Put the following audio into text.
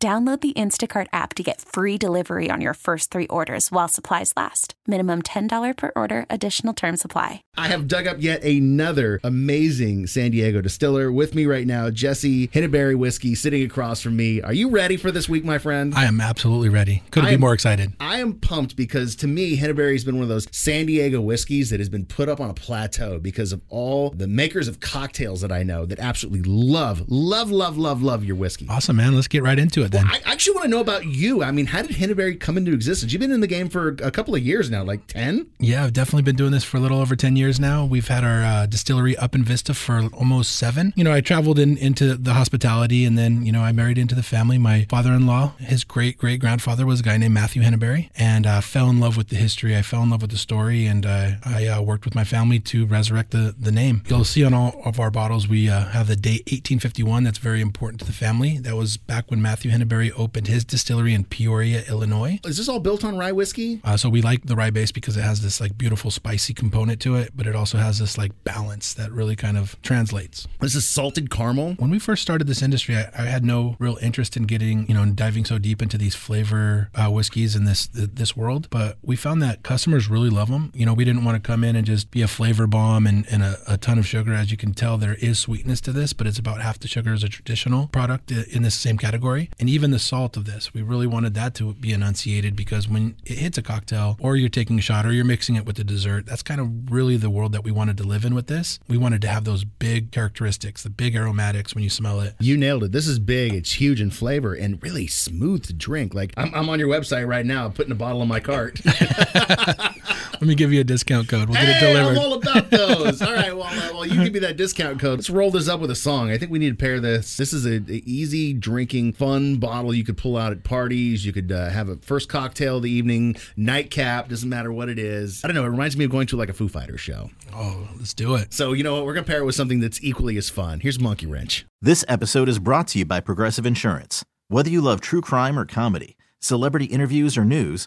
Download the Instacart app to get free delivery on your first three orders while supplies last. Minimum $10 per order, additional term supply. I have dug up yet another amazing San Diego distiller with me right now, Jesse Henebery Whiskey, sitting across from me. Are you ready for this week, my friend? I am absolutely ready. Couldn't I be am- more excited. I am pumped because to me, Henebery has been one of those San Diego whiskeys that has been put up on a plateau because of all the makers of cocktails that I know that absolutely love, love, love, love, love your whiskey. Awesome, man. Let's get right into it then. I actually want to know about you. I mean, how did Henebery come into existence? You've been in the game for a couple of years now, like 10? yeah, I've definitely been doing this for a little over 10 years now. We've had our uh, distillery up in Vista for almost seven. You know, I traveled in into the hospitality and then, you know, I married into the family. My father in law, his great great grandfather was a guy named Matthew Henebery and uh, fell in love with the history. I fell in love with the story and uh, I uh, worked with my family to resurrect the, the name. You'll see on all of our bottles, we uh, have the date 1851. That's very important to the family. That was back when Matthew Henebery opened his distillery in Peoria, Illinois. Is this all built on rye whiskey? Uh, so we like the rye base because it has this like beautiful spicy component to it, but it also has this like balance that really kind of translates. This is salted caramel. When we first started this industry, I, I had no real interest in getting, you know, diving so deep into these flavor uh, whiskeys in this this world. But we found that customers really love them. You know, we didn't want to come in and just be a flavor bomb and, and a, a ton of sugar. As you can tell, there is sweetness to this, but it's about half the sugar as a traditional product in this same category. And even the salt of this, we really wanted that to be enunciated because when it hits a cocktail or you're taking a shot or you're mixing it with a dessert, that's kind of really the world that we wanted to live in with this. We wanted to have those big characteristics, the big aromatics when you smell it. You nailed it. This is big. It's huge in flavor and really smooth to drink. Like I'm, I'm on your website right now, putting a bottle in my cart. Let me give you a discount code. We'll get it hey, delivered. I'm all about those. all right, well, uh, well, you give me that discount code. Let's roll this up with a song. I think we need to pair this. This is a, a easy drinking, fun bottle you could pull out at parties. You could uh, have a first cocktail of the evening, nightcap. Doesn't matter what it is. I don't know. It reminds me of going to like a Foo Fighter show. oh, let's do it. So you know what? We're gonna pair it with something that's equally as fun. Here's Monkey Wrench. This episode is brought to you by Progressive Insurance. Whether you love true crime or comedy, celebrity interviews or news,